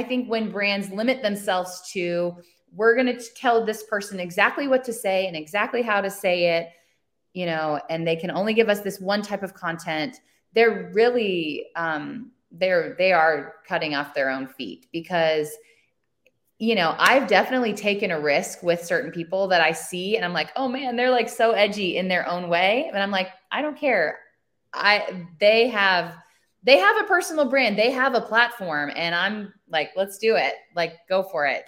I think when brands limit themselves to, we're going to tell this person exactly what to say and exactly how to say it, you know, and they can only give us this one type of content, they're really, um, they're, they are cutting off their own feet because you know, I've definitely taken a risk with certain people that I see and I'm like, "Oh man, they're like so edgy in their own way." And I'm like, "I don't care. I they have they have a personal brand. They have a platform and I'm like, "Let's do it. Like go for it."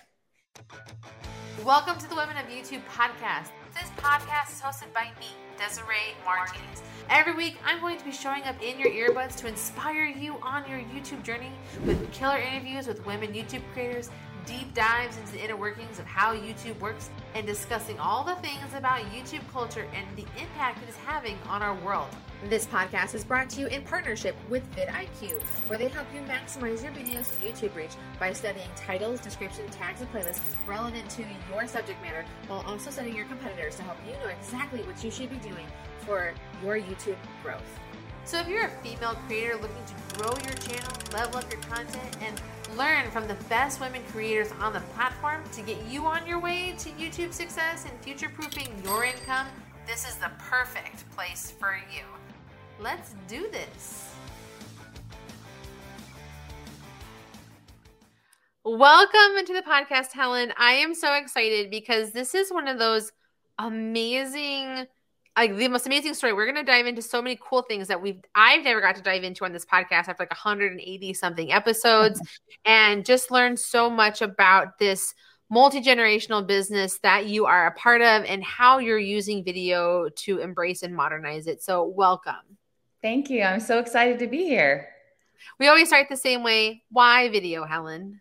Welcome to the Women of YouTube podcast. This podcast is hosted by me, Desiree Martinez. Every week, I'm going to be showing up in your earbuds to inspire you on your YouTube journey with killer interviews with women YouTube creators deep dives into the inner workings of how YouTube works and discussing all the things about YouTube culture and the impact it is having on our world. This podcast is brought to you in partnership with vidIQ, where they help you maximize your video's YouTube reach by studying titles, description, tags, and playlists relevant to your subject matter, while also studying your competitors to help you know exactly what you should be doing for your YouTube growth. So if you're a female creator looking to grow your channel, level up your content, and learn from the best women creators on the platform to get you on your way to YouTube success and future proofing your income, this is the perfect place for you. Let's do this. Welcome into the podcast, Helen. I am so excited because this is one of those amazing like the most amazing story. We're going to dive into so many cool things that we've I've never got to dive into on this podcast after like 180 something episodes and just learn so much about this multi-generational business that you are a part of and how you're using video to embrace and modernize it. So, welcome. Thank you. I'm so excited to be here. We always start the same way. Why video, Helen?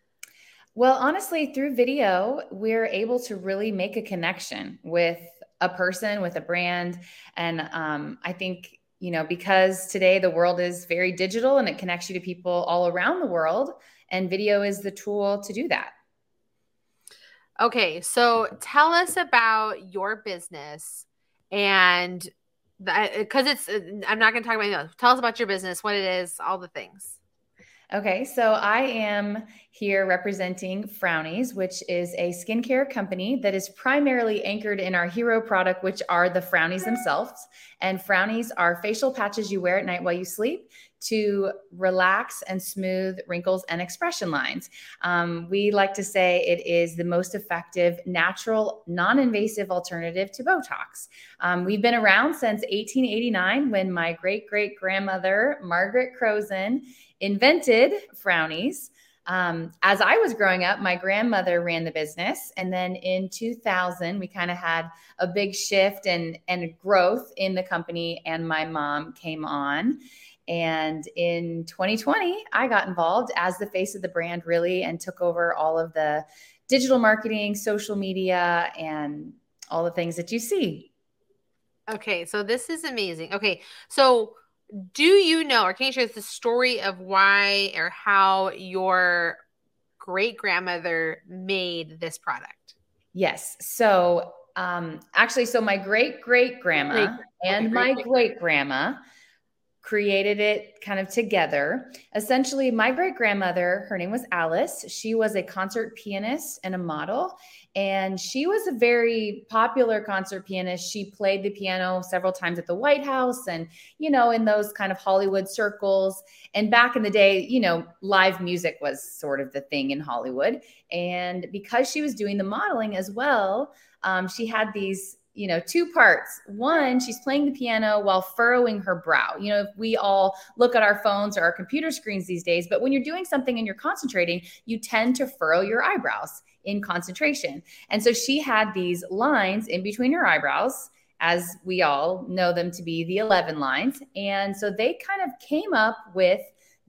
Well, honestly, through video, we're able to really make a connection with a person, with a brand. And um, I think, you know, because today the world is very digital and it connects you to people all around the world, and video is the tool to do that. Okay, so tell us about your business and because uh, it's uh, I'm not going to talk about anything Tell us about your business, what it is, all the things. Okay, so I am here representing Frownies, which is a skincare company that is primarily anchored in our hero product, which are the Frownies themselves. And Frownies are facial patches you wear at night while you sleep to relax and smooth wrinkles and expression lines. Um, we like to say it is the most effective, natural, non invasive alternative to Botox. Um, we've been around since 1889 when my great great grandmother, Margaret Kroesen, invented frownies. Um, as I was growing up, my grandmother ran the business, and then in 2000, we kind of had a big shift and and growth in the company, and my mom came on. And in 2020, I got involved as the face of the brand, really, and took over all of the digital marketing, social media, and all the things that you see. Okay, so this is amazing. Okay, so do you know or can you share the story of why or how your great grandmother made this product yes so um actually so my great great grandma and my great grandma created it kind of together. Essentially, my great grandmother, her name was Alice. She was a concert pianist and a model. And she was a very popular concert pianist. She played the piano several times at the White House and, you know, in those kind of Hollywood circles. And back in the day, you know, live music was sort of the thing in Hollywood. And because she was doing the modeling as well, um, she had these you know, two parts. One, she's playing the piano while furrowing her brow. You know, we all look at our phones or our computer screens these days, but when you're doing something and you're concentrating, you tend to furrow your eyebrows in concentration. And so she had these lines in between her eyebrows, as we all know them to be the 11 lines. And so they kind of came up with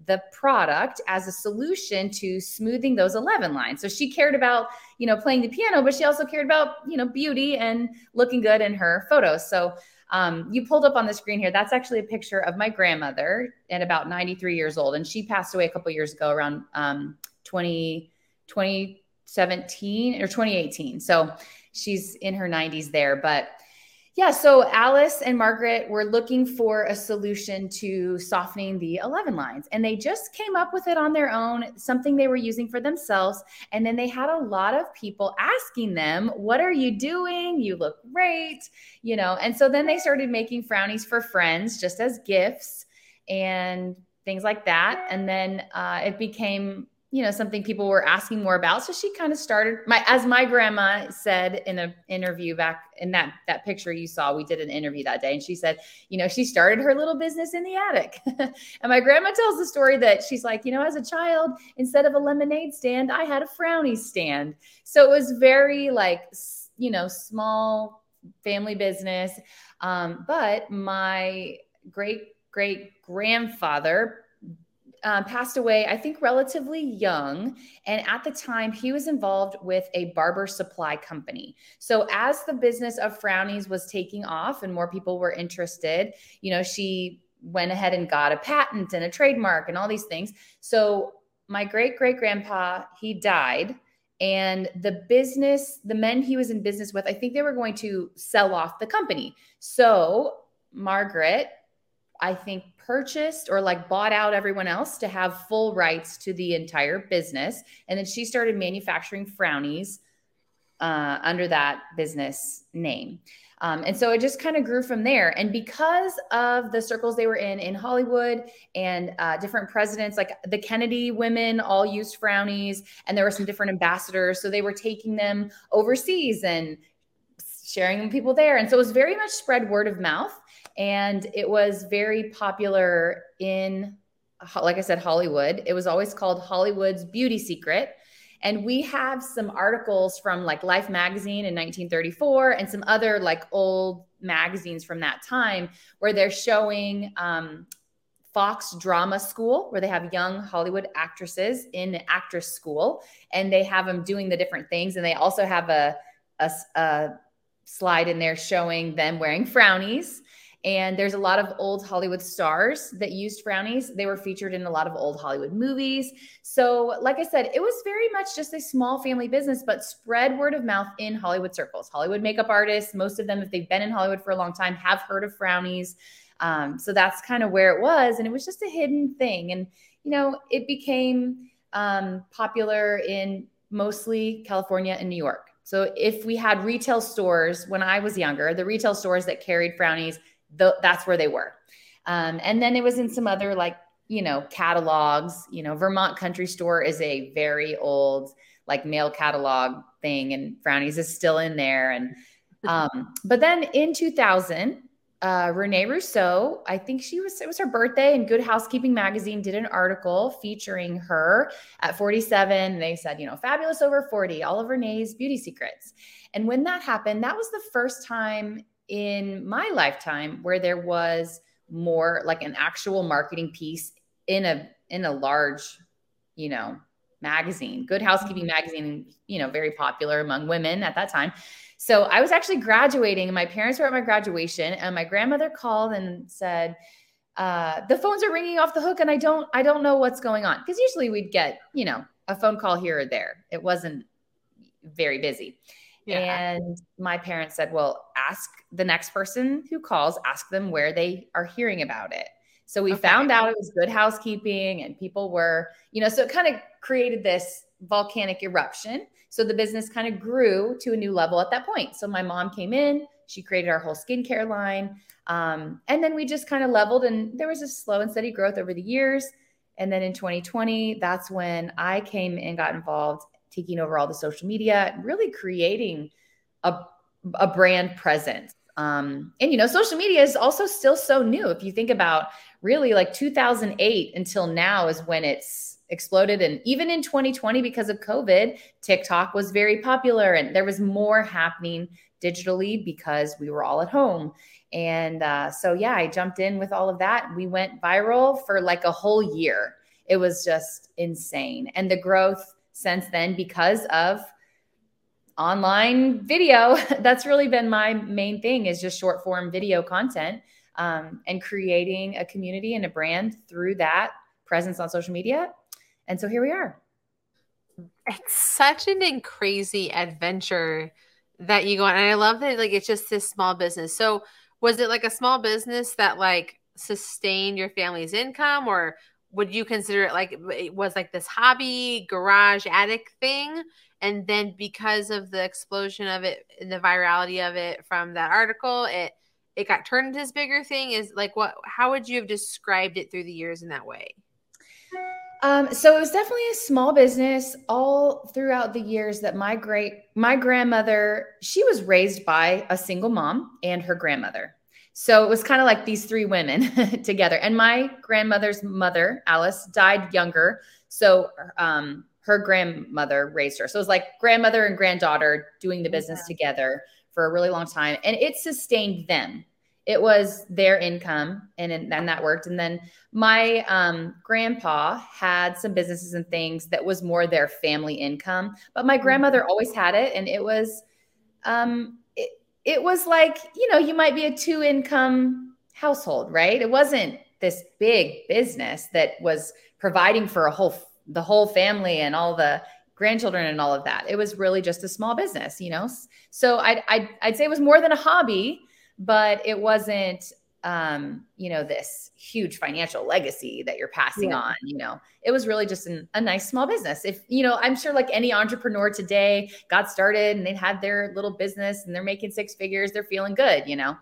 the product as a solution to smoothing those 11 lines. So she cared about, you know, playing the piano, but she also cared about, you know, beauty and looking good in her photos. So um, you pulled up on the screen here. That's actually a picture of my grandmother at about 93 years old. And she passed away a couple years ago around um, 20, 2017 or 2018. So she's in her 90s there. But Yeah, so Alice and Margaret were looking for a solution to softening the 11 lines, and they just came up with it on their own, something they were using for themselves. And then they had a lot of people asking them, What are you doing? You look great, you know. And so then they started making frownies for friends just as gifts and things like that. And then uh, it became you know something people were asking more about. So she kind of started my as my grandma said in an interview back in that that picture you saw we did an interview that day and she said you know she started her little business in the attic. And my grandma tells the story that she's like you know as a child instead of a lemonade stand i had a frownie stand. So it was very like you know small family business. Um, but my great great grandfather um, passed away, I think, relatively young. And at the time, he was involved with a barber supply company. So, as the business of Frownies was taking off and more people were interested, you know, she went ahead and got a patent and a trademark and all these things. So, my great great grandpa, he died. And the business, the men he was in business with, I think they were going to sell off the company. So, Margaret, I think purchased or like bought out everyone else to have full rights to the entire business. And then she started manufacturing frownies uh, under that business name. Um, and so it just kind of grew from there. And because of the circles they were in in Hollywood and uh, different presidents, like the Kennedy women all used frownies, and there were some different ambassadors. So they were taking them overseas and sharing them with people there. And so it was very much spread word of mouth and it was very popular in like i said hollywood. It was always called hollywood's beauty secret. And we have some articles from like life magazine in 1934 and some other like old magazines from that time where they're showing um, Fox Drama School, where they have young Hollywood actresses in actress school, and they have them doing the different things. And they also have a, a, a slide in there showing them wearing frownies and there's a lot of old Hollywood stars that used frownies. They were featured in a lot of old Hollywood movies. So, like I said, it was very much just a small family business, but spread word of mouth in Hollywood circles. Hollywood makeup artists, most of them, if they've been in Hollywood for a long time, have heard of frownies. Um, so that's kind of where it was. And it was just a hidden thing. And, you know, it became um, popular in mostly California and New York. So if we had retail stores when I was younger, the retail stores that carried frownies that's where they were. Um, and then it was in some other like, you know, catalogs, you know, Vermont Country Store is a very old like mail catalog thing and Frownies is still in there. And, um, but then in 2000, uh, Rene Russo, I think she was, it was her birthday, and Good Housekeeping Magazine did an article featuring her at 47. They said, you know, fabulous over 40, all of Rene's beauty secrets. And when that happened, that was the first time in my lifetime where there was more like an actual marketing piece in a in a large you know magazine good housekeeping mm-hmm. magazine you know very popular among women at that time. So i was actually graduating and my parents were at my graduation and my grandmother called and said uh, the phones are ringing off the hook and i don't i don't know what's going on. Because usually we'd get you know a phone call here or there. It wasn't very busy yeah. And my parents said, well, ask the next person who calls, ask them where they are hearing about it. So we okay. found out it was good housekeeping and people were, you know, so it kind of created this volcanic eruption. So the business kind of grew to a new level at that point. So my mom came in, she created our whole skincare line. Um, and then we just kind of leveled and there was a slow and steady growth over the years. And then in 2020, that's when I came and got involved taking over all the social media, really creating a, a brand presence. Um, and you know, social media is also still so new. If you think about really like 2008 until now is when it's exploded. And even in 2020, because of COVID, TikTok was very popular and there was more happening digitally because we were all at home. And uh, so, yeah, I jumped in with all of that. We went viral for like a whole year. It was just insane. And the growth since then because of online video. That's really been my main thing is just short form video content um, and creating a community and a brand through that presence on social media. And so here we are. It's such an crazy adventure that you go on. And I love that like it's just this small business. So was it like a small business that like sustained your family's income or would you consider it like it was like this hobby garage attic thing? And then because of the explosion of it and the virality of it from that article it it got turned into this bigger thing. Is like what how would you have described it through the years in that way? Um, so it was definitely a small business all throughout the years that my great my grandmother she was raised by a single mom and her grandmother so it was kind of like these three women together. And my grandmother's mother alice died younger. So um, her grandmother raised her. So it was like grandmother and granddaughter doing the business yeah. together for a really long time and it sustained them. It was their income and and that worked. And then my um, grandpa had some businesses and things that was more their family income but my grandmother mm-hmm. always had it and it was um it, was like you know you might be a two income household right? It wasn't this big business that was providing for a whole the whole family and all the grandchildren and all of that. It was really just a small business you know? So i'd i'd, I'd say it was more than a hobby but it wasn't um, you know, this huge financial legacy that you're passing yeah. on. You know, it was really just an, a nice small business. If, you know, I'm sure like any entrepreneur today got started and they had their little business and they're making six figures, they're feeling good, you know,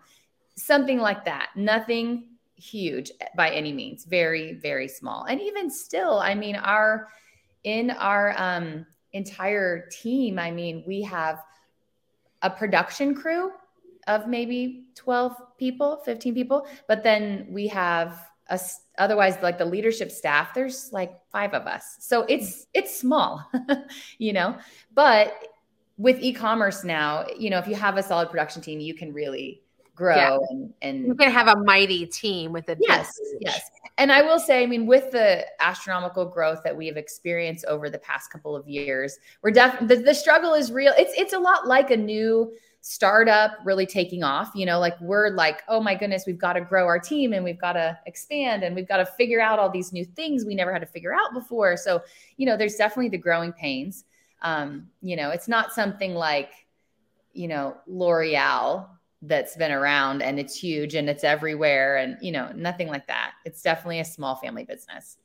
something like that. Nothing huge by any means, very, very small. And even still, I mean, our, in our um, entire team, I mean, we have a production crew of maybe 12 people, 15 people. But then we have us otherwise like the leadership staff, there's like five of us. So it's, it's small, you know, but with e-commerce now, you know, if you have a solid production team, you can really grow yeah. and, and you can have a mighty team with a yes yes and i will say i mean with the astronomical growth that we have experienced over the past couple of years we're definitely the, the struggle is real it's it's a lot like a new startup really taking off. You know, like we're like, oh my goodness, we've got to grow our team and we've got to expand and we've got to figure out all these new things we never had to figure out before. So, you know, there's definitely the growing pains. Um, you know, it's not something like, you know, L'Oreal that's been around and it's huge and it's everywhere and you know nothing like that it's definitely a small family business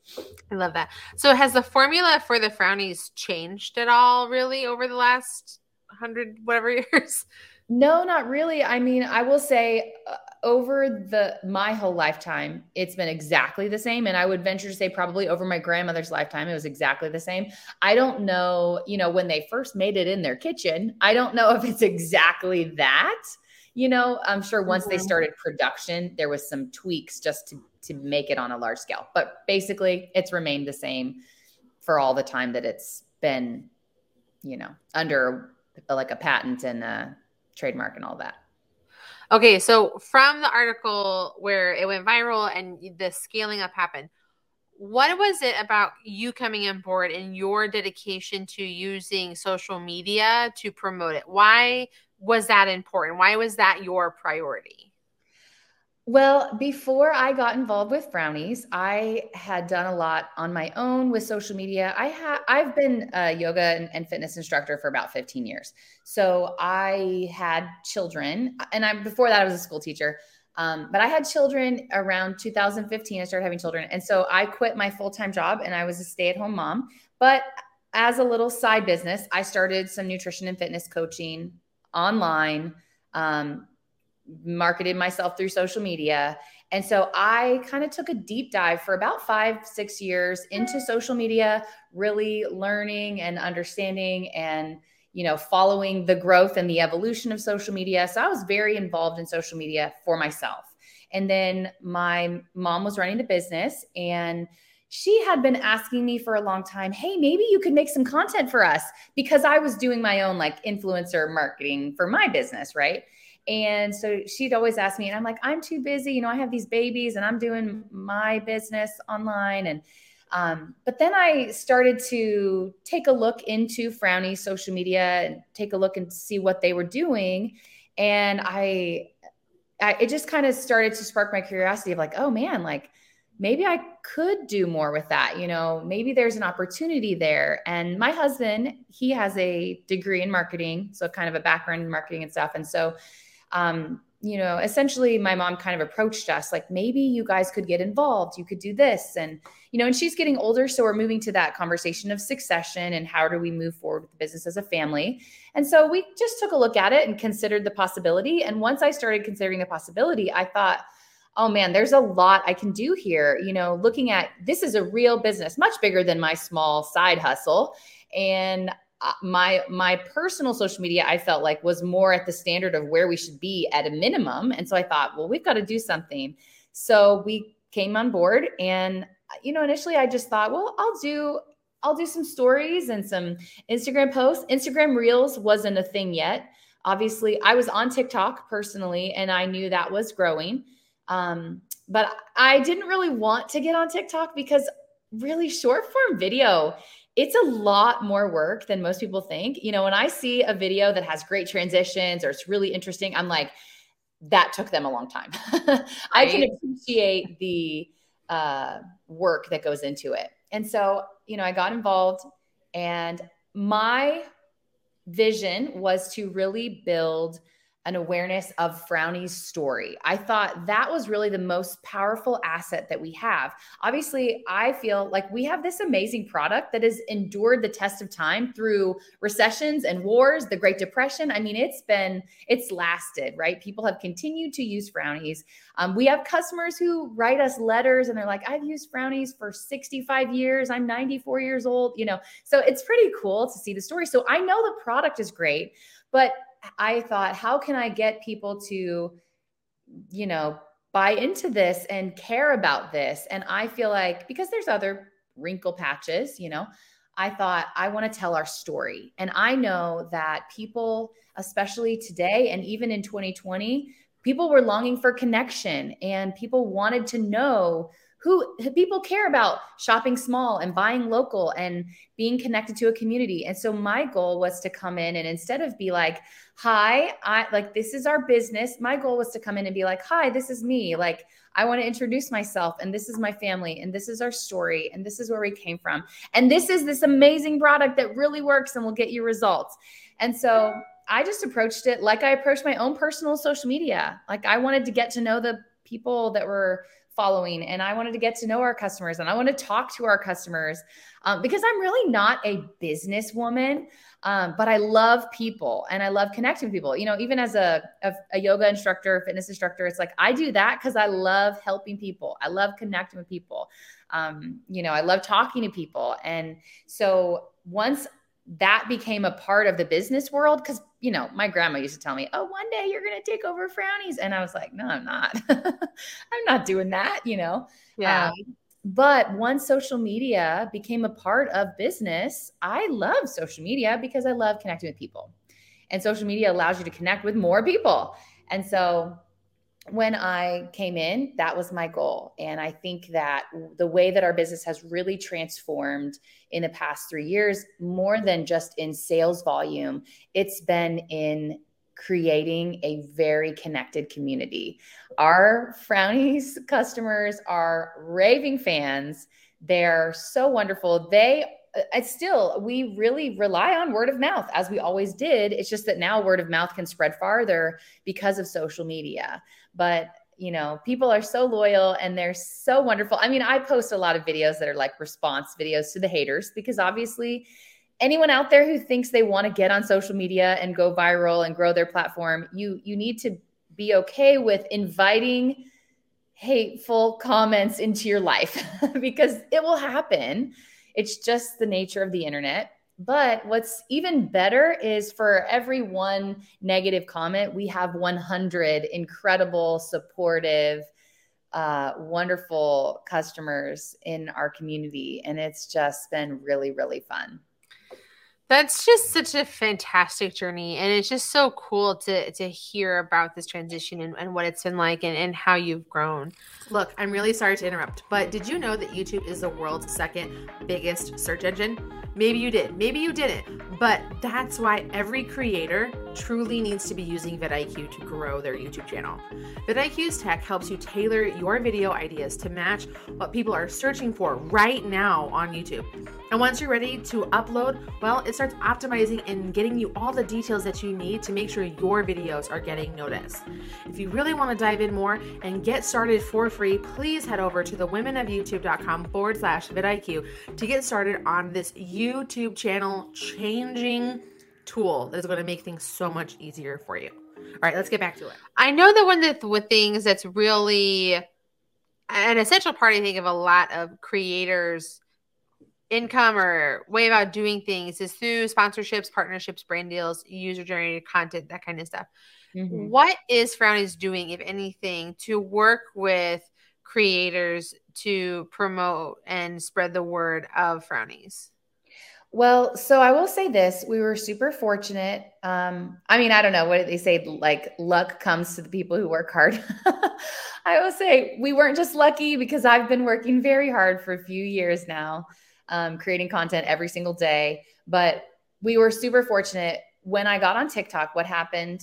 i love that so has the formula for the frownies changed at all really over the last hundred whatever years? No, not really. I mean, I will say uh, over the my whole lifetime, it's been exactly the same, and I would venture to say probably over my grandmother's lifetime, it was exactly the same. I don't know, you know, when they first made it in their kitchen, I don't know if it's exactly that. You know, I'm sure once mm-hmm. they started production, there was some tweaks just to to make it on a large scale, but basically, it's remained the same for all the time that it's been, you know, under like a patent and a trademark and all that. Okay, so from the article where it went viral and the scaling up happened, what was it about you coming on board and your dedication to using social media to promote it? Why was that important? Why was that your priority? Well, before I got involved with Frownies, I had done a lot on my own with social media. I have I've been a yoga and, and, fitness instructor for about 15 years. So I had children, and I before that I was a school teacher. Um, but I had children around 2015. I started having children, and so I quit my full time job and I was a stay at home mom. But as a little side business, I started some nutrition and fitness coaching online. Um, marketed myself through social media. And so I kind of took a deep dive for about five, six years into social media, really learning and understanding and you know following the growth and the evolution of social media so i was very involved in social media for myself and then my mom was running the business and she had been asking me for a long time, hey, maybe you could make some content for us because I was doing my own like influencer marketing for my business, right? And so she'd always ask me, and I'm like, I'm too busy. You know, I have these babies and I'm doing my business online. And, um, but then I started to take a look into Frowny social media and take a look and see what they were doing. And I, I it just kind of started to spark my curiosity of like, oh man, like, maybe I could do more with that. You know, maybe there's an opportunity there. And my husband, he has a degree in marketing, so kind of a background in marketing and stuff. And so, um, you know, essentially my mom kind of approached us like, maybe you guys could get involved. You could do this. And, you know, and she's getting older. So we're moving to that conversation of succession and how do we move forward with the business as a family. And so we just took a look at it and considered the possibility. And once I started considering the possibility, I thought, oh man, there's a lot I can do here. You know, looking at this is a real business, much bigger than my small side hustle. And my my personal social media i felt like was more at the standard of where we should be at a minimum. And so i thought well we've got to do something. So we came on board and you know initially i just thought well i'll do i'll do some stories and some instagram posts. Instagram reels wasn't a thing yet. Obviously i was on tiktok personally and i knew that was growing. Um, but I didn't really want to get on TikTok because really short form video, it's a lot more work than most people think. You know, when I see a video that has great transitions or it's really interesting, I'm like, that took them a long time. I can appreciate the uh, work that goes into it. And so, you know, I got involved and my vision was to really build an awareness of Frowny's story. I thought that was really the most powerful asset that we have. Obviously, I feel like we have this amazing product that has endured the test of time through recessions and wars, the Great Depression. I mean, it's been, it's lasted, right? People have continued to use Frownies. Um, we have customers who write us letters and they're like, I've used Frownies for 65 years. I'm 94 years old, you know. So it's pretty cool to see the story. So I know the product is great, but I thought, how can I get people to, you know, buy into this and care about this? And I feel like because there's other wrinkle patches, you know, I thought I want to tell our story. And I know that people, especially today and even in 2020, people were longing for connection and people wanted to know who people care about shopping small and buying local and being connected to a community. And so my goal was to come in and instead of be like, "Hi, I like this is our business." My goal was to come in and be like, "Hi, this is me. Like I want to introduce myself and this is my family and this is our story and this is where we came from. And this is this amazing product that really works and will get you results." And so I just approached it like I approached my own personal social media. Like I wanted to get to know the people that were following and I wanted to get to know our customers and I want to talk to our customers um, because I'm really not a businesswoman, um, but I love people and I love connecting with people. You know, even as a, a, a yoga instructor, fitness instructor, it's like I do that because I love helping people. I love connecting with people. Um, you know, I love talking to people. And so once that became a part of the business world because you know my grandma used to tell me oh one day you're going to take over frownies and i was like no i'm not. I'm not doing that you know? Yeah. Um, but once social media became a part of business i love social media because i love connecting with people. And social media allows you to connect with more people. And so when I came in, that was my goal. And I think that the way that our business has really transformed in the past three years, more than just in sales volume, it's been in creating a very connected community. Our Frownies customers are raving fans. They're so wonderful. They uh, it's still we really rely on word of mouth as we always did it's just that now word of mouth can spread farther because of social media but you know people are so loyal and they're so wonderful i mean i post a lot of videos that are like response videos to the haters because obviously anyone out there who thinks they want to get on social media and go viral and grow their platform you you need to be okay with inviting hateful comments into your life because it will happen it's just the nature of the internet. But what's even better is for every one negative comment, we have 100 incredible, supportive, uh, wonderful customers in our community. And it's just been really, really fun. That's just such a fantastic journey. And it's just so cool to to hear about this transition and, and what it's been like and, and how you've grown. Look, I'm really sorry to interrupt, but did you know that YouTube is the world's second biggest search engine? Maybe you did, maybe you didn't, but that's why every creator truly needs to be using vidIQ to grow their YouTube channel. vidIQ's tech helps you tailor your video ideas to match what people are searching for right now on YouTube. And once you're ready to upload, well, it starts optimizing and getting you all the details that you need to make sure your videos are getting noticed. If you really want to dive in more and get started for free, please head over to the womenofyoutube.com forward slash vidIQ to get started on this YouTube channel changing tool that is going to make things so much easier for you. All right, let's get back to it. I know that one of the things that's really an essential part, I think, of a lot of creators' income or way about doing things is through sponsorships, partnerships, brand deals, user generated content, that kind of stuff. Mm-hmm. What is Frownies doing, if anything, to work with creators to promote and spread the word of Frownies? Well, so I will say this: we were super fortunate. Um, I mean, I don't know what they say, like luck comes to the people who work hard. I will say we weren't just lucky because I've been working very hard for a few years now, um, creating content every single day. But we were super fortunate when I got on TikTok. What happened,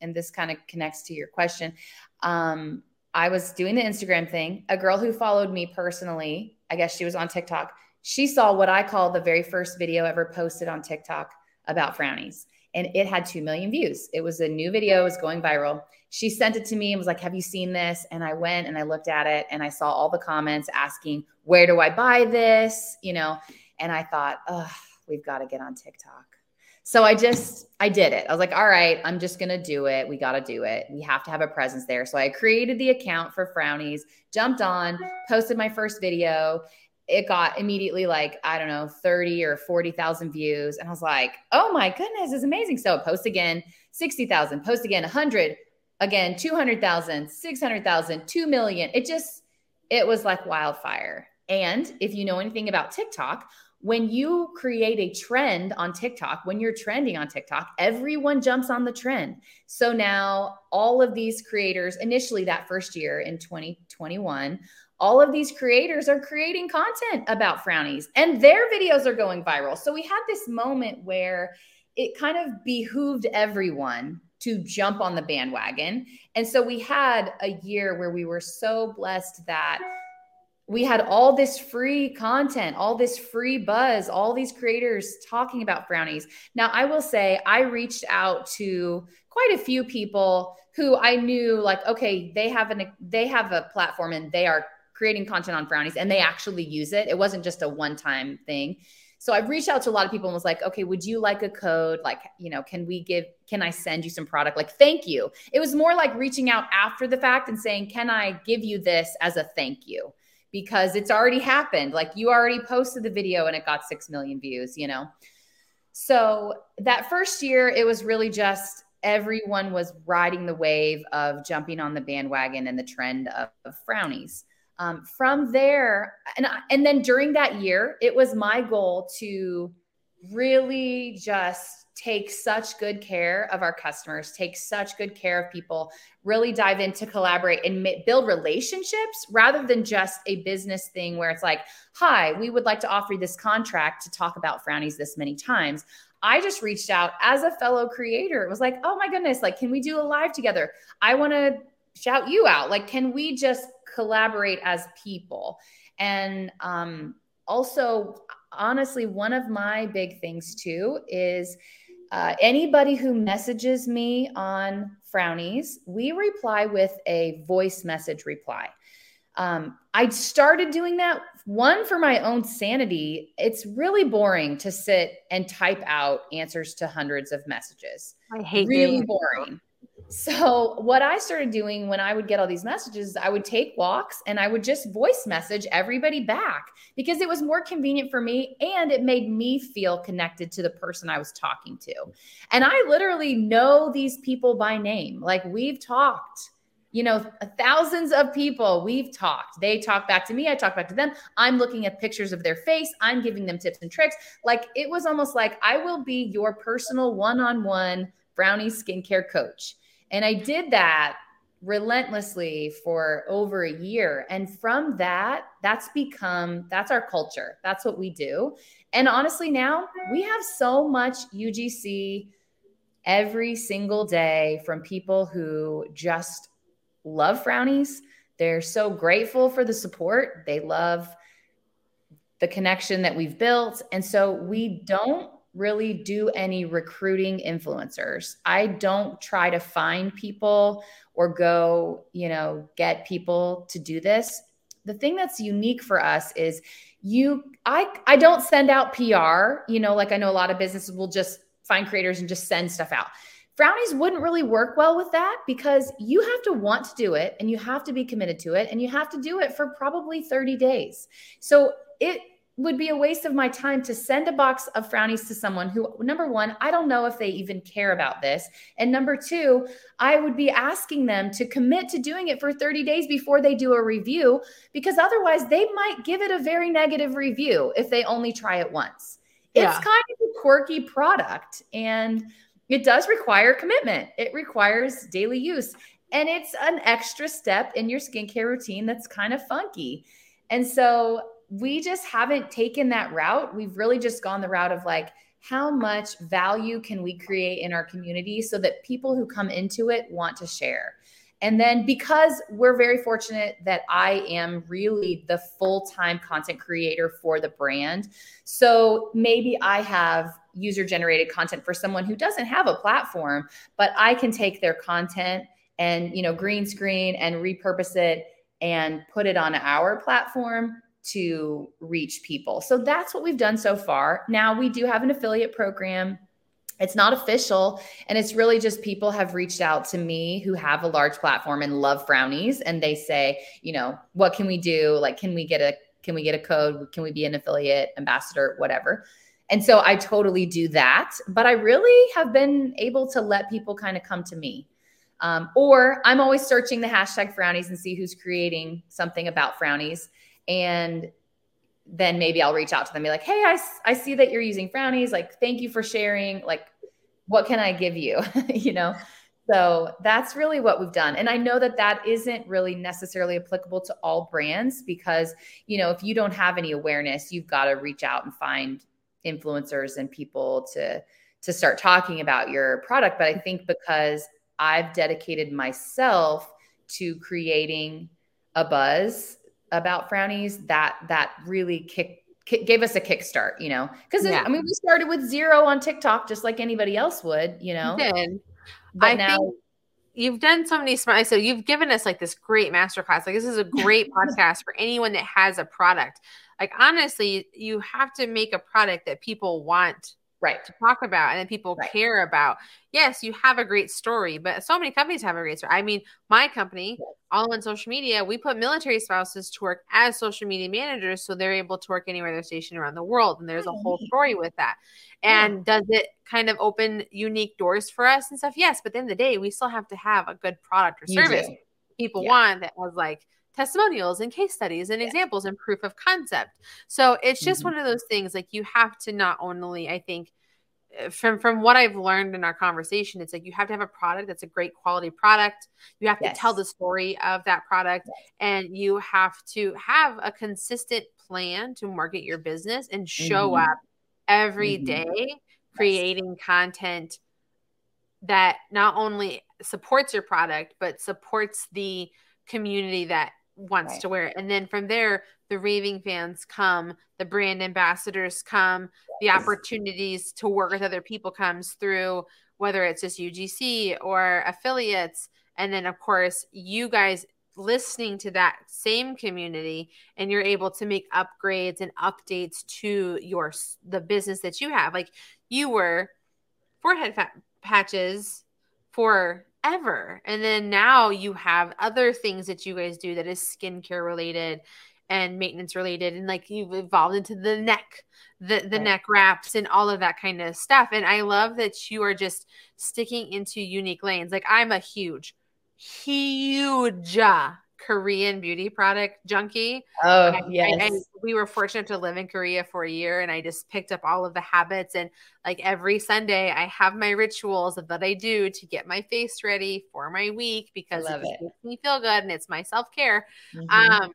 and this kind of connects to your question. Um, I was doing the Instagram thing. A girl who followed me personally, I guess she was on TikTok she saw what I call the very first video ever posted on TikTok about frownies. And it had 2 million views. It was a new video, it was going viral. She sent it to me and was like, Have you seen this? And I went and I looked at it and I saw all the comments asking, Where do I buy this? You know, and I thought, Oh, we've got to get on TikTok. So I just, I did it. I was like, All right, I'm just going to do it. We got to do it. We have to have a presence there. So I created the account for Frownies, jumped on, posted my first video it got immediately like I don't know 30 or 40,000 views and I was like, "Oh my goodness, it's amazing." So post again, 60,000, post again 100, again 200,000, 600,000, 2 million. It just it was like wildfire. And if you know anything about TikTok, when you create a trend on TikTok, when you're trending on TikTok, everyone jumps on the trend. So now all of these creators initially that first year in 2021 all of these creators are creating content about frownies and their videos are going viral. So we had this moment where it kind of behooved everyone to jump on the bandwagon. And so we had a year where we were so blessed that we had all this free content, all this free buzz, all these creators talking about frownies. Now, I will say I reached out to quite a few people who I knew like okay, they have an they have a platform and they are creating content on frownies and they actually use it. It wasn't just a one time thing. So I've reached out to a lot of people and was like, okay, would you like a code? Like, you know, can we give, can I send you some product? Like, thank you. It was more like reaching out after the fact and saying, can I give you this as a thank you? Because it's already happened. Like, you already posted the video and it got 6 million views, you know? So that first year, it was really just everyone was riding the wave of jumping on the bandwagon and the trend of, of frownies. Um, from there, and and then during that year, it was my goal to really just take such good care of our customers, take such good care of people, really dive in to collaborate and build relationships rather than just a business thing where it's like, hi, we would like to offer you this contract to talk about frownies this many times. I just reached out as a fellow creator. It was like, oh my goodness, like, can we do a live together? I want to shout you out. Like, can we just collaborate as people. And um, also, honestly, one of my big things too is uh, anybody who messages me on Frownies, we reply with a voice message reply. Um, I started doing that one for my own sanity. It's really boring to sit and type out answers to hundreds of messages. I hate really boring. So, what I started doing when I would get all these messages, I would take walks and I would just voice message everybody back because it was more convenient for me and it made me feel connected to the person I was talking to. And I literally know these people by name. Like we've talked, you know, thousands of people we've talked. They talk back to me, I talk back to them. I'm looking at pictures of their face, I'm giving them tips and tricks. Like it was almost like I will be your personal one on one Frownie skincare coach and I did that relentlessly for over a year. And from that, that's become that's our culture. That's what we do. And honestly, now we have so much UGC every single day from people who just love frownies. They're so grateful for the support. They love the connection that we've built. And so we don't really do any recruiting influencers. I don't try to find people or go, you know, get people to do this. The thing that's unique for us is you I I don't send out PR, you know, like I know a lot of businesses will just find creators and just send stuff out. Frownies wouldn't really work well with that because you have to want to do it and you have to be committed to it and you have to do it for probably 30 days. So it would be a waste of my time to send a box of frownies to someone who, number one, I don't know if they even care about this. And number two, I would be asking them to commit to doing it for 30 days before they do a review, because otherwise they might give it a very negative review if they only try it once. Yeah. It's kind of a quirky product and it does require commitment, it requires daily use. And it's an extra step in your skincare routine that's kind of funky. And so we just haven't taken that route. We've really just gone the route of like, how much value can we create in our community so that people who come into it want to share? And then because we're very fortunate that I am really the full time content creator for the brand. So maybe I have user generated content for someone who doesn't have a platform, but I can take their content and, you know, green screen and repurpose it and put it on our platform to reach people. So that's what we've done so far. Now we do have an affiliate program. It's not official. And it's really just people have reached out to me who have a large platform and love frownies. And they say, you know, what can we do? Like, can we get a can we get a code? Can we be an affiliate, ambassador, whatever? And so I totally do that. But I really have been able to let people kind of come to me. Um, or I'm always searching the hashtag frownies and see who's creating something about frownies and then maybe I'll reach out to them be like, "Hey, I I see that you're using frownies. Like, thank you for sharing. Like, what can I give you?" you know. So that's really what we've done. And I know that that isn't really necessarily applicable to all brands because, you know, if you don't have any awareness, you've got to reach out and find influencers and people to to start talking about your product, but I think because I've dedicated myself to creating a buzz about frownies that that really kick, kick gave us a kickstart, you know, because yeah. I mean we started with zero on TikTok just like anybody else would, you know. did. But I now, think you've done so many smart. So you've given us like this great masterclass. Like this is a great podcast for anyone that has a product. Like honestly, you have to make a product that people want right to talk about and that people right. care about yes you have a great story but so many companies have a great story i mean my company yes. all in social media we put military spouses to work as social media managers so they're able to work anywhere they're stationed around the world and there's a whole story with that and yeah. does it kind of open unique doors for us and stuff yes but at the end of the day we still have to have a good product or service people yeah. want that was like testimonials and case studies and yeah. examples and proof of concept. So it's just mm-hmm. one of those things like you have to not only I think uh, from from what I've learned in our conversation, it's like you have to have a product that's a great quality product. You have yes. to tell the story of that product, yes. and you have to have a consistent plan to market your business and show mm-hmm. up every mm-hmm. day creating yes. content that not only supports your product but supports the community that wants right. to wear it. And then from there, the raving fans come, the brand ambassadors come, the opportunities to work with other people comes through, whether it's just UGC or affiliates. And then, of course, you guys listening to that same community and you're able to make upgrades and updates to your the business that you have like you were forehead fat patches for ever. And then now you have other things that you guys do that is skincare related and maintenance related and like you've evolved into the neck the the right. neck wraps and all of that kind of stuff and i love that you are just sticking into unique lanes like i'm a huge huge Korean beauty product junkie. Oh, I, yes. I, I, we were fortunate to live in Korea for a year and I just picked up all of the habits. And like every Sunday, I have my rituals that I do to get my face ready for my week because it, it, makes me feel good and it's my self care. Mm-hmm. Um,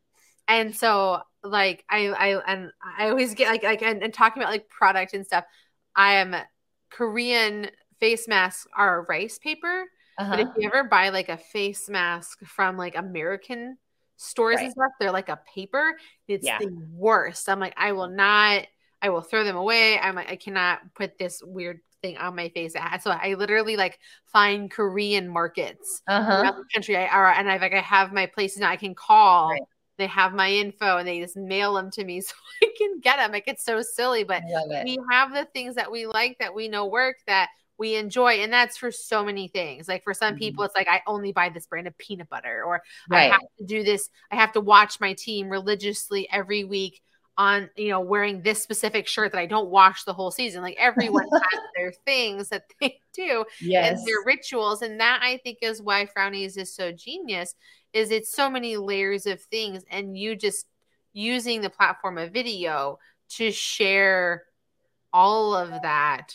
and so like I, I, and I always get like, like, and, and talking about like product and stuff. I am Korean face masks are rice paper. Uh-huh. But if uh-huh. you ever buy like a face mask from like American stores right. and stuff, they're like a paper. It's yeah. the worst. I'm like, I will not, I will throw them away. I'm like, I cannot put this weird thing on my face. So I literally like find Korean markets uh-huh. around the country. I are and I like I have my places now I can call. Right. They have my info and they just mail them to me so I can get them. Like it's so silly, but we have the things that we like that we know work that we enjoy and that's for so many things like for some mm-hmm. people it's like i only buy this brand of peanut butter or right. i have to do this i have to watch my team religiously every week on you know wearing this specific shirt that i don't wash the whole season like everyone has their things that they do yes. and their rituals and that i think is why frownies is so genius is it's so many layers of things and you just using the platform of video to share all of that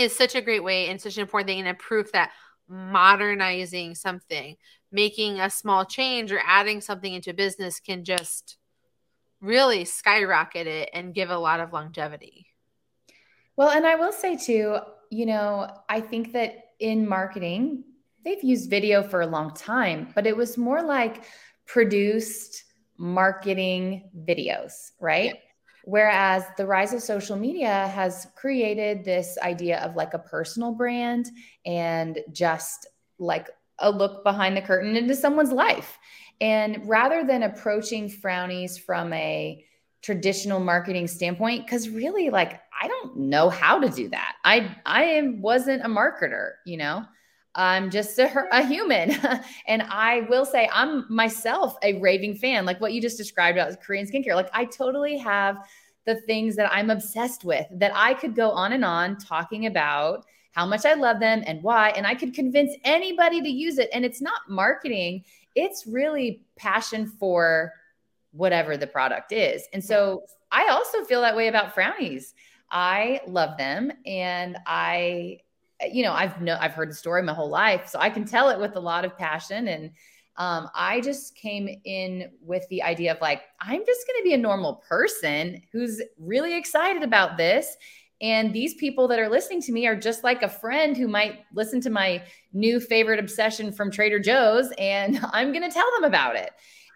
is such a great way and such an important thing and a proof that modernizing something, making a small change or adding something into business can just really skyrocket it and give a lot of longevity. Well, and I will say too, you know, I think that in marketing, they've used video for a long time, but it was more like produced marketing videos, right? Yeah. Whereas the rise of social media has created this idea of like a personal brand and just like a look behind the curtain into someone's life. And rather than approaching Frownies from a traditional marketing standpoint, because really, like, I don't know how to do that. I I wasn't a marketer, you know. I'm just a, a human. and I will say, I'm myself a raving fan, like what you just described about Korean skincare. Like, I totally have the things that I'm obsessed with that I could go on and on talking about how much I love them and why. And I could convince anybody to use it. And it's not marketing, it's really passion for whatever the product is. And so I also feel that way about frownies. I love them and I you know, I've no I've heard the story my whole life, so I can tell it with a lot of passion and um, I just came in with the idea of like, I'm just going to be a normal person who's really excited about this. And these people that are listening to me are just like a friend who might listen to my new favorite obsession from Trader Joe's, and I'm going to tell them about it.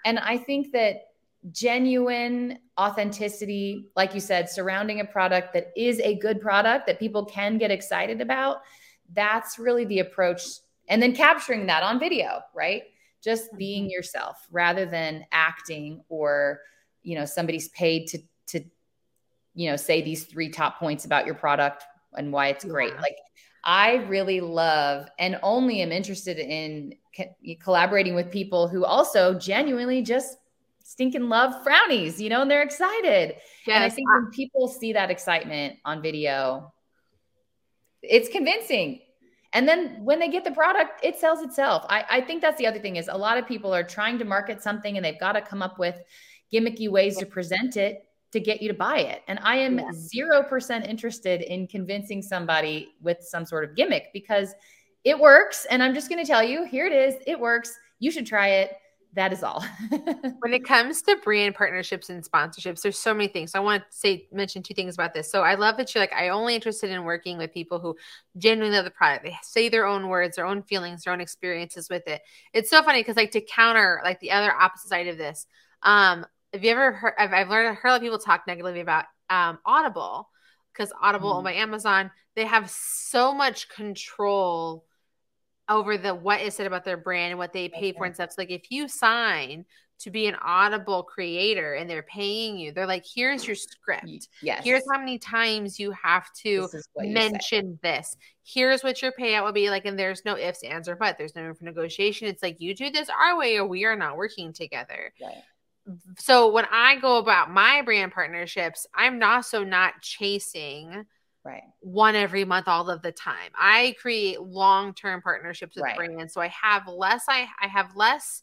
And I think that genuine authenticity, like you said, surrounding a product that is a good product that people can get excited about, that's really the approach. And then capturing that on video, right? just being mm-hmm. yourself rather than acting or you know somebody's paid to to you know say these three top points about your product and why it's great yeah. like i really love and only am interested in co- collaborating with people who also genuinely just stinking love frownies you know and they're excited yes. and i think when people see that excitement on video it's convincing and then when they get the product, it sells itself. I, I think that's the other thing is a lot of people are trying to market something and they've got to come up with gimmicky ways to present it to get you to buy it. And I am zero yeah. percent interested in convincing somebody with some sort of gimmick because it works. And I'm just going to tell you, here it is. It works. You should try it that is all. when it comes to brand partnerships and sponsorships, there's so many things. So I want to say mention two things about this. So I love that you're like, I only interested in working with people who genuinely love the product. They say their own words, their own feelings, their own experiences with it. It's so funny because like to counter like the other opposite side of this, um, have you ever heard I've, I've learned heard a lot of people talk negatively about um Audible because Audible mm. on my Amazon, they have so much control over the what is said about their brand and what they pay okay. for and stuff. So like if you sign to be an audible creator and they're paying you, they're like, here's your script. Yes. Here's how many times you have to mention this. Here's what your payout will be like. And there's no ifs, ands, or but. There's no room for negotiation. It's like you do this our way or we are not working together. Right. So when I go about my brand partnerships, I'm also not chasing right one every month all of the time i create long-term partnerships with right. brands so i have less i i have less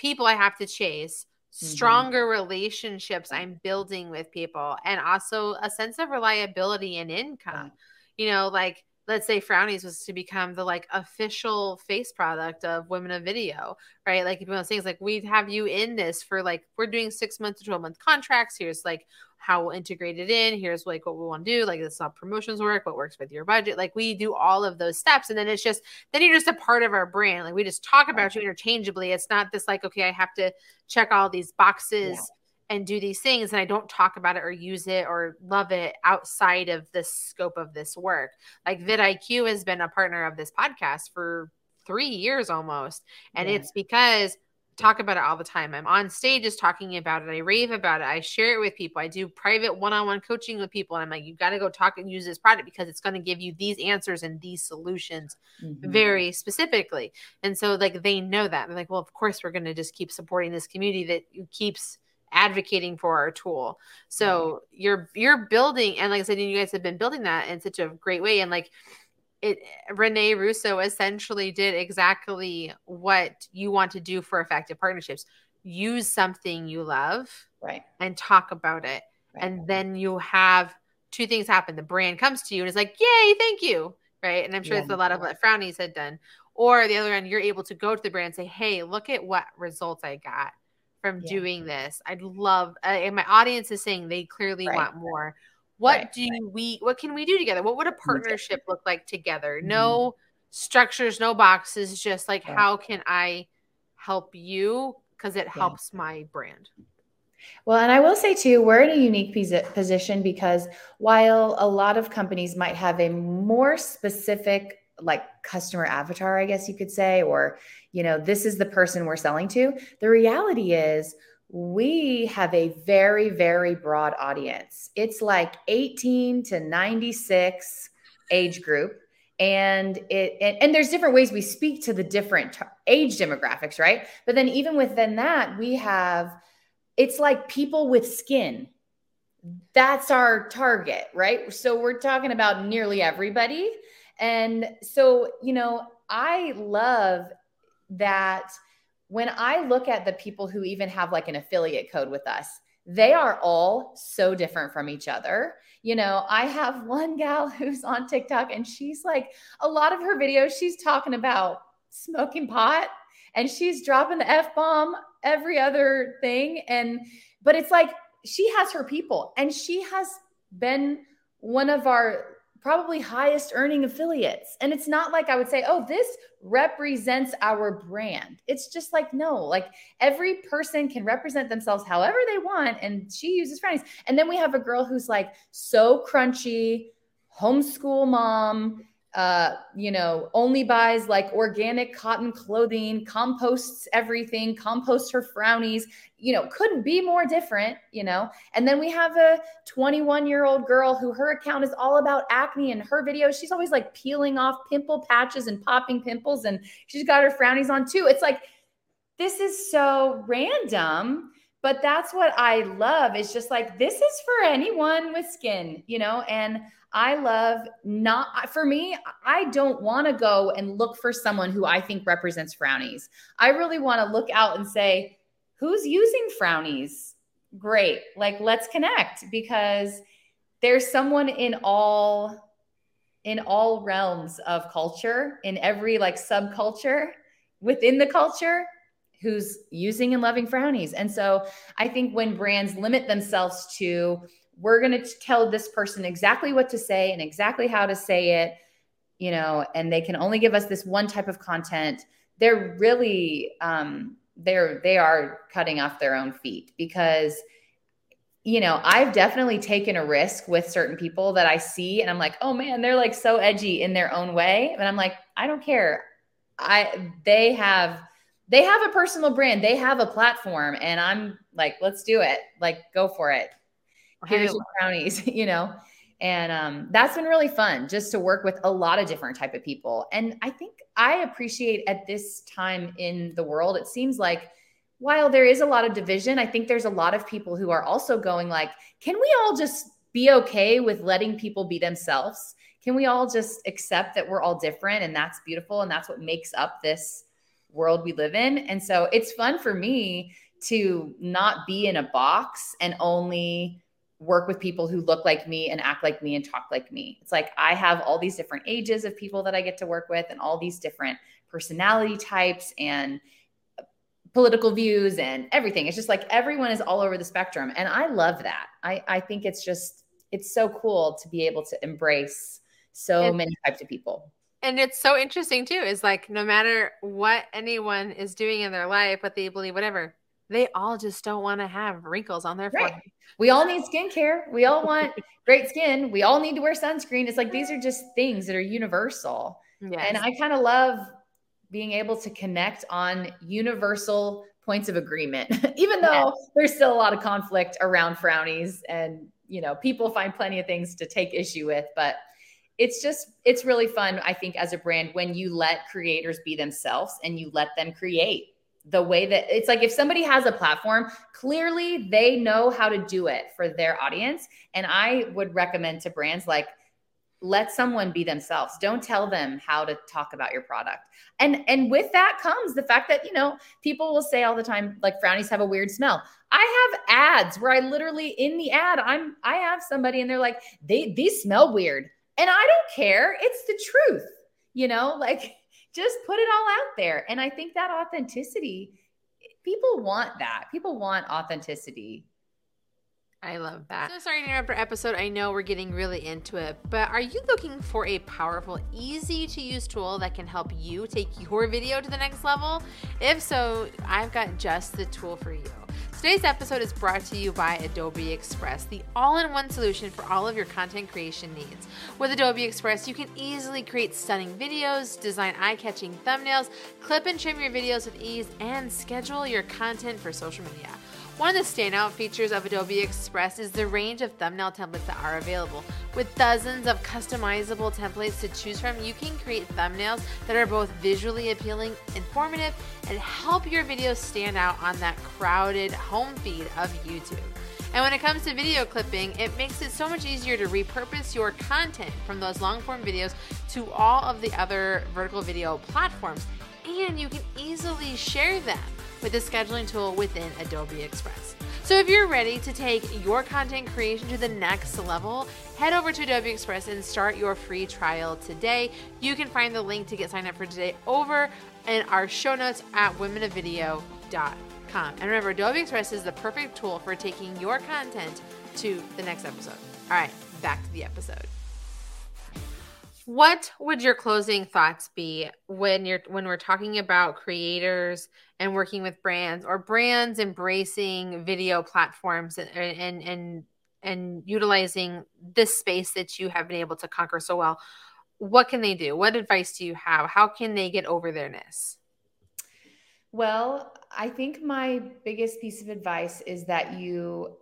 people I have to chase, mm-hmm. stronger mm-hmm. relationships I'm building with people, and also a sense of reliability and income. You know, like let's say frownies was to become the like official face product of women of video right? Like one of those things like we'd have you in this for like we're doing six month to 12 month contracts. Here's like how we'll integrate it in. Here's like what we want to do. Like this is how promotions work. What works with your budget. Like we do all of those steps. And then it's just then you're just a part of our brand. Like we just talk about you interchangeably. It's not this like okay i have to check all these boxes yeah and do these things and I don't talk about it or use it or love it outside of the scope of this work. Like vidIQ has been a partner of this podcast for three years almost. And yeah. it's because talk about it all the time. I'm on stages talking about it. I rave about it. I share it with people. I do private one-on-one coaching with people. And I'm like, you got to go talk and use this product because it's going to give you these answers and these solutions mm-hmm. very specifically. And so like they know that. They're like, well, of course we're going to just keep supporting this community that keeps advocating for our tool. So you're you're building, and like I said, you guys have been building that in such a great way. And like it, Rene Russo essentially did exactly what you want to do for effective partnerships. Use something you love, right, and talk about it, right. and then you have two things happen. The brand comes to you and is like, "Yay, thank you!" Right, and I'm sure yeah. it's a lot of what Frownies had done. Or the other end, you're able to go to the brand and say, "Hey, look at what results I got." From yeah. doing this. I'd love, uh, and my audience is saying they clearly right. want more. What right. do right. we, what can we do together? What would a partnership look like together? Mm-hmm. No structures, no boxes, just like how can I help you? Because it helps my brand. Well, and I will say too, we're in a unique position because while a lot of companies might have a more specific like customer avatar, I guess you could say, or, you know, this is the person we're selling to. The reality is, we have a very, very broad audience. It's like 18 to 96 age group. And it and, and there's different ways we speak to the different age demographics, right? But then even within that, we have it's like people with skin. That's our target, right? So we're talking about nearly everybody and so, you know, I love that when I look at the people who even have like an affiliate code with us, they are all so different from each other. You know, I have one gal who's on TikTok and she's like, a lot of her videos, she's talking about smoking pot and she's dropping the F bomb every other thing. And, but it's like she has her people and she has been one of our probably highest earning affiliates. And it's not like I would say, oh, this represents our brand. It's just like, no, like every person can represent themselves however they want. And she uses Frownies. And then we have a girl who's like so crunchy, homeschool mom, uh, you know, only buys like organic cotton clothing, composts everything, composts her frownies, you know, couldn't be more different, you know. And then we have a 21 year old girl who her account is all about acne and her videos, she's always like peeling off pimple patches and popping pimples, and she's got her frownies on too. It's like, this is so random but that's what I love. Is just like this is for anyone with skin, you know, and I love not for me, I don't want to go and look for someone who I think represents frownies. I really want to look out and say, who's using frownies? Great. Like let's connect because there's someone in all in all realms of culture, in every like subculture within the culture who's using and loving frownies. And so I think when brands limit themselves to we're going to tell this person exactly what to say and exactly how to say it you know and they can only give us this one type of content they're really um they're they are cutting off their own feet because you know i've definitely taken a risk with certain people that i see and i'm like oh man they're like so edgy in their own way and i'm like i don't care i they have they have a personal brand they have a platform and i'm like let's do it like go for it here's your frownies, you know? And um, that's been really fun just to work with a lot of different type of people. And I think I appreciate at this time in the world, it seems like while there is a lot of division, I think there's a lot of people who are also going like, can we all just be okay with letting people be themselves? Can we all just accept that we're all different and that's beautiful and that's what makes up this world we live in. And so it's fun for me to not be in a box and only work with people who look like me and act like me and talk like me. It's like I have all these different ages of people that I get to work with and all these different personality types and political views and everything. It's just like everyone is all over the spectrum. And I love that. I, I think it's just, it's so cool to be able to embrace so many types of people. And it's so interesting too, is like no matter what anyone is doing in their life, what they believe, whatever, they all just don't want to have wrinkles on their right. forehead. We all need skincare. We all want great skin. We all need to wear sunscreen. It's like these are just things that are universal. Yes. And I kind of love being able to connect on universal points of agreement, even though yes. there's still a lot of conflict around frownies and, you know, people find plenty of things to take issue with, but it's just, it's really fun, I think, as a brand when you let creators be themselves and you let them create the way that it's like if somebody has a platform, clearly they know how to do it for their audience. And I would recommend to brands like, let someone be themselves. Don't tell them how to talk about your product. And and with that comes the fact that you know people will say all the time like frownies have a weird smell. I have ads where i literally in the ad i'm i have somebody and they're like they these smell weird and i don't care it's the truth you know like just put it all out there and i think that authenticity people want that people want authenticity I love that. So sorry to interrupt our episode. I know we're getting really into it, but are you looking for a powerful, easy to use tool that can help you take your video to the next level? If so, I've got just the tool for you. Today's episode is brought to you by Adobe Express, the all in one solution for all of your content creation needs. With Adobe Express, you can easily create stunning videos, design eye catching thumbnails, clip and trim your videos with ease, and schedule your content for social media. One of the standout features of Adobe Express is the range of thumbnail templates that are available. With dozens of customizable templates to choose from, you can create thumbnails that are both visually appealing, informative, and help your videos stand out on that crowded home feed of YouTube. And when it comes to video clipping, it makes it so much easier to repurpose your content from those long form videos to all of the other vertical video platforms. And you can easily share them with the scheduling tool within Adobe Express. So if you're ready to take your content creation to the next level, head over to Adobe Express and start your free trial today. You can find the link to get signed up for today over in our show notes at womenofvideo.com. And remember, Adobe Express is the perfect tool for taking your content to the next episode. All right, back to the episode. What would your closing thoughts be when you're when we're talking about creators and working with brands or brands embracing video platforms and and and, and utilizing this space that you have been able to conquer so well? What can they do? What advice do you have? How can they get over their ness? Well, I think my biggest piece of advice is that you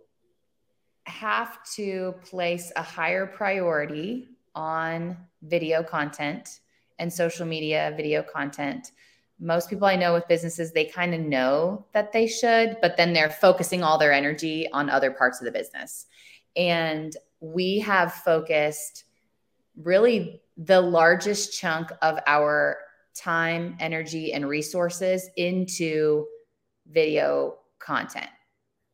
have to place a higher priority on video content and social media video content. Most people I know with businesses, they kind of know that they should, but then they're focusing all their energy on other parts of the business. And we have focused really the largest chunk of our time, energy, and resources into video content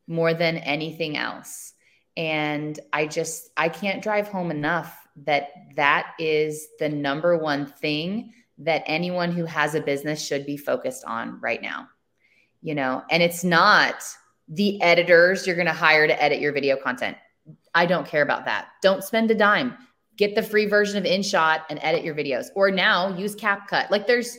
more than anything else. And I just, I can't drive home enough that that is the number one thing that anyone who has a business should be focused on right now. You know, and it's not the editors you're going to hire to edit your video content. I don't care about that. Don't spend a dime. Get the free version of InShot and edit your videos. Or now use CapCut. Like there's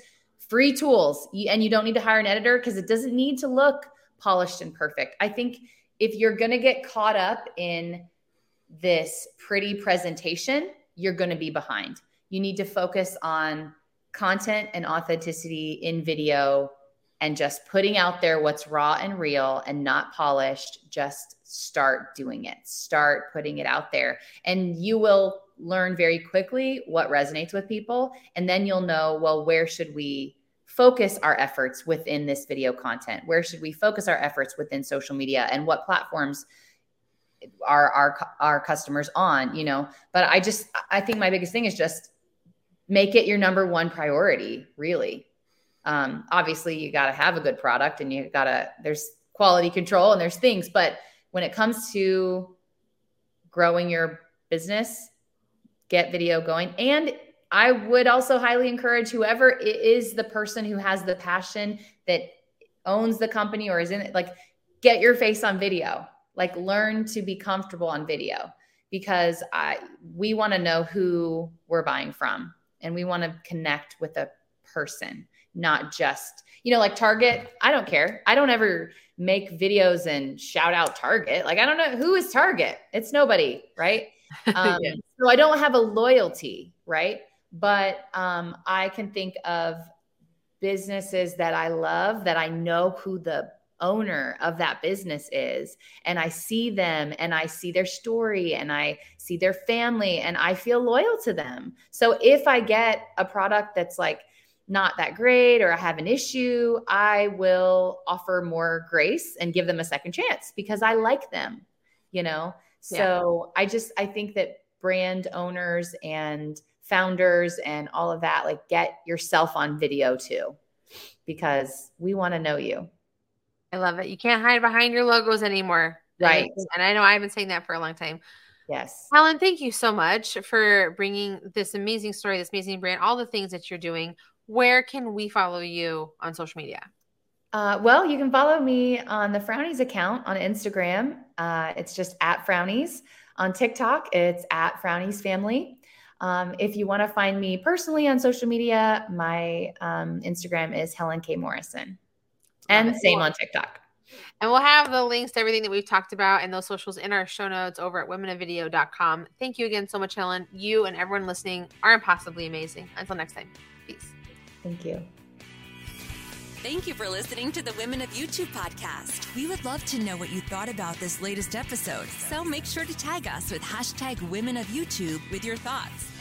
free tools and you don't need to hire an editor because it doesn't need to look polished and perfect. I think if you're going to get caught up in this pretty presentation, you're going to be behind. You need to focus on content and authenticity in video and just putting out there what's raw and real and not polished. Just start doing it, start putting it out there. And you will learn very quickly what resonates with people. And then you'll know, well, where should we focus our efforts within this video content? Where should we focus our efforts within social media? And what platforms our our our customers on you know but i just i think my biggest thing is just make it your number one priority really Um, obviously, you got to have a good product and you got to, there's quality control and there's things. But when it comes to growing your business, get video going. And I would also highly encourage whoever is the person who has the passion that owns the company or is in it, like get your face on video. Like learn to be comfortable on video because I we want to know who we're buying from and we want to connect with a person, not just, you know, like Target, I don't care. I don't ever make videos and shout out Target. Like I don't know who is Target. It's nobody, right? Um, yeah. So I don't have a loyalty, right? But um, I can think of businesses that I love that I know who the owner of that business is and I see them and I see their story and I see their family and I feel loyal to them. So if I get a product that's like not that great or I have an issue, I will offer more grace and give them a second chance because I like them, you know? So yeah. I just I think that brand owners and founders and all of that like get yourself on video too because we want to know you. I love it. You can't hide behind your logos anymore. Right. And I know I've been saying that for a long time. Yes. Helen, thank you so much for bringing this amazing story, this amazing brand, all the things that you're doing. Where can we follow you on social media? Uh, well, you can follow me on the Frownies account on Instagram. Uh, it's just at Frownies. On TikTok, it's at Frownies Family. Um, if you want to find me personally on social media, my um, Instagram is Helen K. Morrison. And same on TikTok. And we'll have the links to everything that we've talked about and those socials in our show notes over at womenofvideo.com. Thank you again so much, Helen. You and everyone listening are impossibly amazing. Until next time, peace. Thank you. Thank you for listening to the Women of YouTube podcast. We would love to know what you thought about this latest episode, so make sure to tag us with hashtag Women of YouTube with your thoughts.